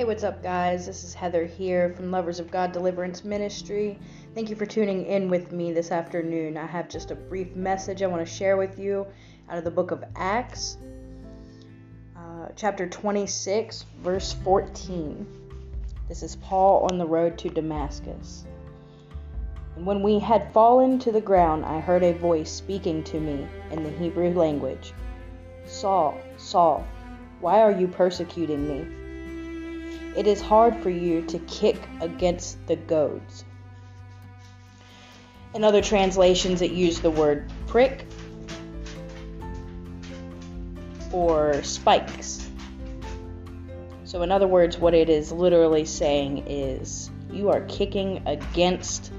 Hey, what's up, guys? This is Heather here from Lovers of God Deliverance Ministry. Thank you for tuning in with me this afternoon. I have just a brief message I want to share with you out of the book of Acts, uh, chapter 26, verse 14. This is Paul on the road to Damascus. And when we had fallen to the ground, I heard a voice speaking to me in the Hebrew language Saul, Saul, why are you persecuting me? It is hard for you to kick against the goads. In other translations, it used the word prick or spikes. So, in other words, what it is literally saying is you are kicking against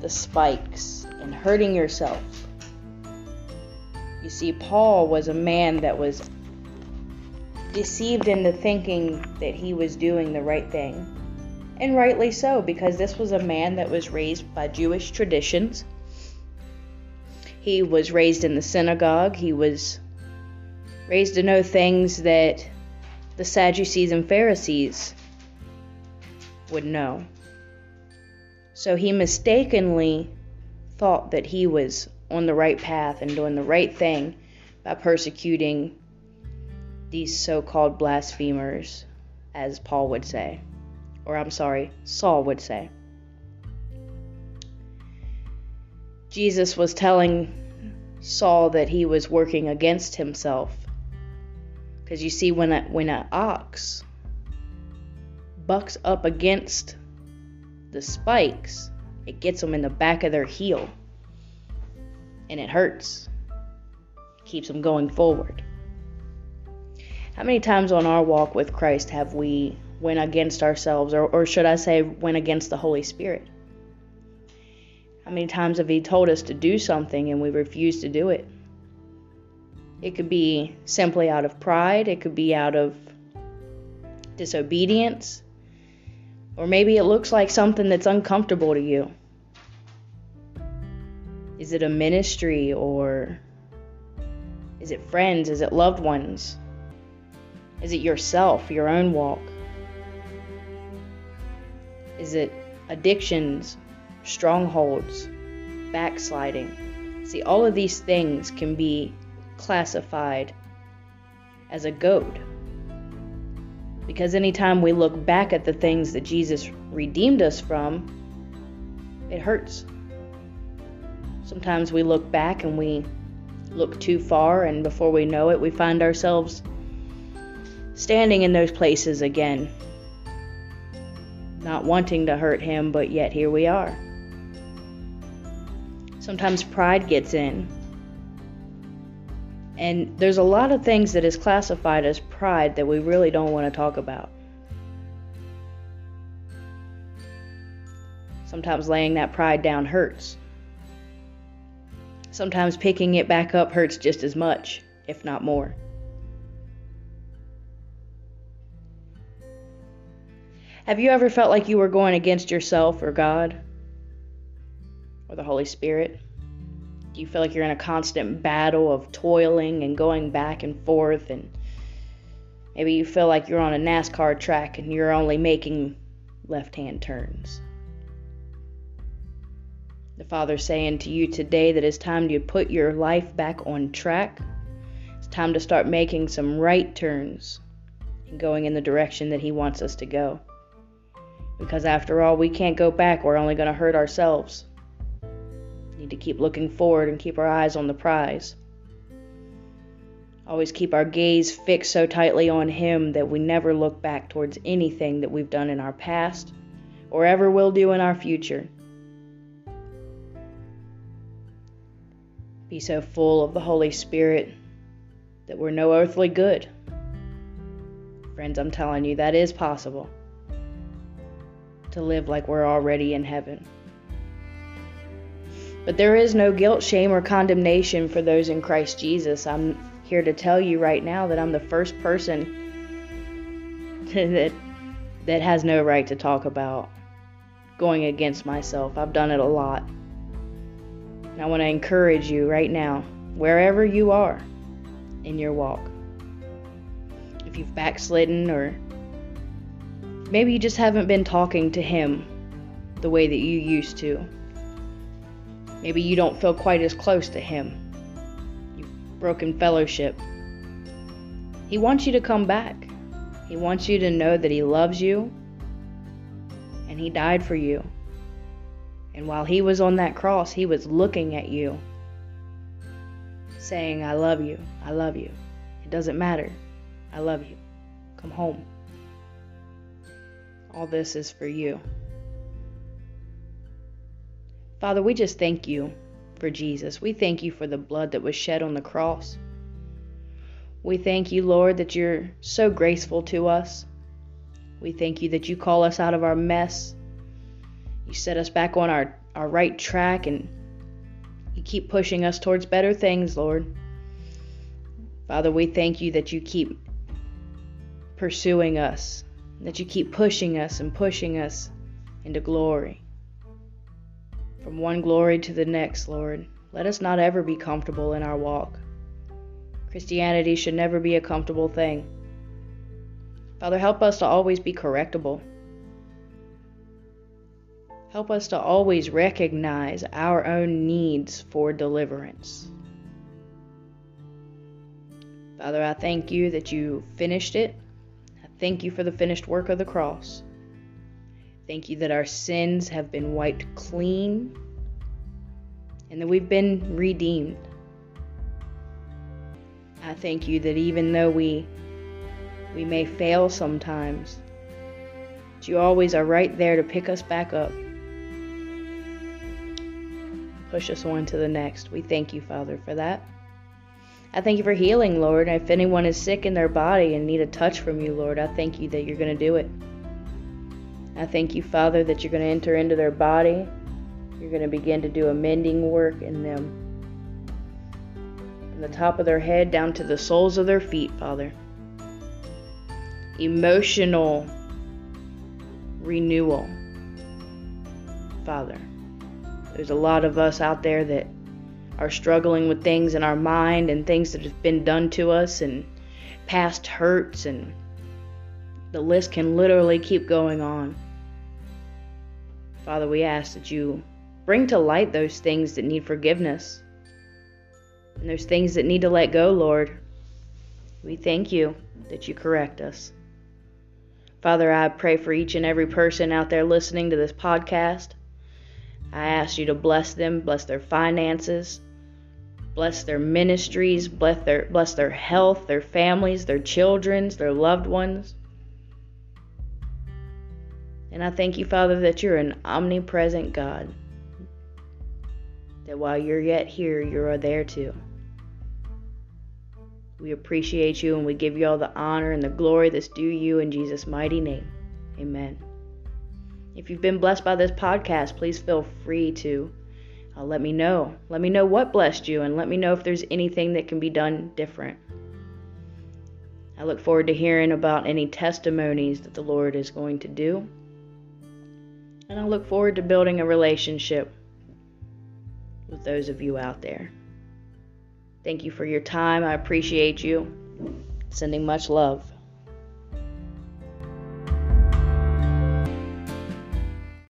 the spikes and hurting yourself. You see, Paul was a man that was deceived into thinking that he was doing the right thing. And rightly so, because this was a man that was raised by Jewish traditions. He was raised in the synagogue. He was raised to know things that the Sadducees and Pharisees would know. So he mistakenly thought that he was on the right path and doing the right thing by persecuting these so called blasphemers, as Paul would say. Or, I'm sorry, Saul would say. Jesus was telling Saul that he was working against himself. Because you see, when, a, when an ox bucks up against the spikes, it gets them in the back of their heel. And it hurts. keeps them going forward. How many times on our walk with Christ have we went against ourselves, or, or should I say, went against the Holy Spirit? How many times have He told us to do something and we refuse to do it? It could be simply out of pride, it could be out of disobedience, or maybe it looks like something that's uncomfortable to you. Is it a ministry or is it friends? Is it loved ones? Is it yourself, your own walk? Is it addictions, strongholds, backsliding? See, all of these things can be classified as a goad. Because anytime we look back at the things that Jesus redeemed us from, it hurts. Sometimes we look back and we look too far, and before we know it, we find ourselves standing in those places again. Not wanting to hurt him, but yet here we are. Sometimes pride gets in. And there's a lot of things that is classified as pride that we really don't want to talk about. Sometimes laying that pride down hurts. Sometimes picking it back up hurts just as much, if not more. Have you ever felt like you were going against yourself or God or the Holy Spirit? Do you feel like you're in a constant battle of toiling and going back and forth and maybe you feel like you're on a NASCAR track and you're only making left-hand turns? The Father's saying to you today that it's time to put your life back on track. It's time to start making some right turns and going in the direction that He wants us to go. Because after all, we can't go back. We're only going to hurt ourselves. We need to keep looking forward and keep our eyes on the prize. Always keep our gaze fixed so tightly on Him that we never look back towards anything that we've done in our past or ever will do in our future. Be so full of the Holy Spirit that we're no earthly good. Friends, I'm telling you, that is possible to live like we're already in heaven. But there is no guilt, shame, or condemnation for those in Christ Jesus. I'm here to tell you right now that I'm the first person that that has no right to talk about going against myself. I've done it a lot. And I want to encourage you right now, wherever you are in your walk. If you've backslidden or Maybe you just haven't been talking to Him the way that you used to. Maybe you don't feel quite as close to Him. You've broken fellowship. He wants you to come back. He wants you to know that He loves you and He died for you. And while He was on that cross, He was looking at you, saying, I love you. I love you. It doesn't matter. I love you. Come home. All this is for you. Father, we just thank you for Jesus. We thank you for the blood that was shed on the cross. We thank you, Lord, that you're so graceful to us. We thank you that you call us out of our mess. You set us back on our, our right track and you keep pushing us towards better things, Lord. Father, we thank you that you keep pursuing us, that you keep pushing us and pushing us into glory from one glory to the next, Lord. Let us not ever be comfortable in our walk. Christianity should never be a comfortable thing. Father, help us to always be correctable. Help us to always recognize our own needs for deliverance. Father, I thank you that you finished it. Thank you for the finished work of the cross. Thank you that our sins have been wiped clean and that we've been redeemed. I thank you that even though we we may fail sometimes, you always are right there to pick us back up. Push us on to the next. We thank you, Father, for that. I thank you for healing, Lord. If anyone is sick in their body and need a touch from you, Lord, I thank you that you're going to do it. I thank you, Father, that you're going to enter into their body. You're going to begin to do a mending work in them. From the top of their head down to the soles of their feet, Father. Emotional renewal, Father. There's a lot of us out there that are struggling with things in our mind and things that have been done to us and past hurts and the list can literally keep going on. Father, we ask that you bring to light those things that need forgiveness and those things that need to let go, Lord. We thank you that you correct us. Father, I pray for each and every person out there listening to this podcast. I ask you to bless them, bless their finances, bless their ministries, bless their bless their health, their families, their children's, their loved ones. And I thank you, Father, that you're an omnipresent God. That while you're yet here, you are there too. We appreciate you and we give you all the honor and the glory that's due you in Jesus' mighty name. Amen. If you've been blessed by this podcast, please feel free to uh, let me know. Let me know what blessed you and let me know if there's anything that can be done different. I look forward to hearing about any testimonies that the Lord is going to do and I look forward to building a relationship with those of you out there. Thank you for your time. I appreciate you. Sending much love.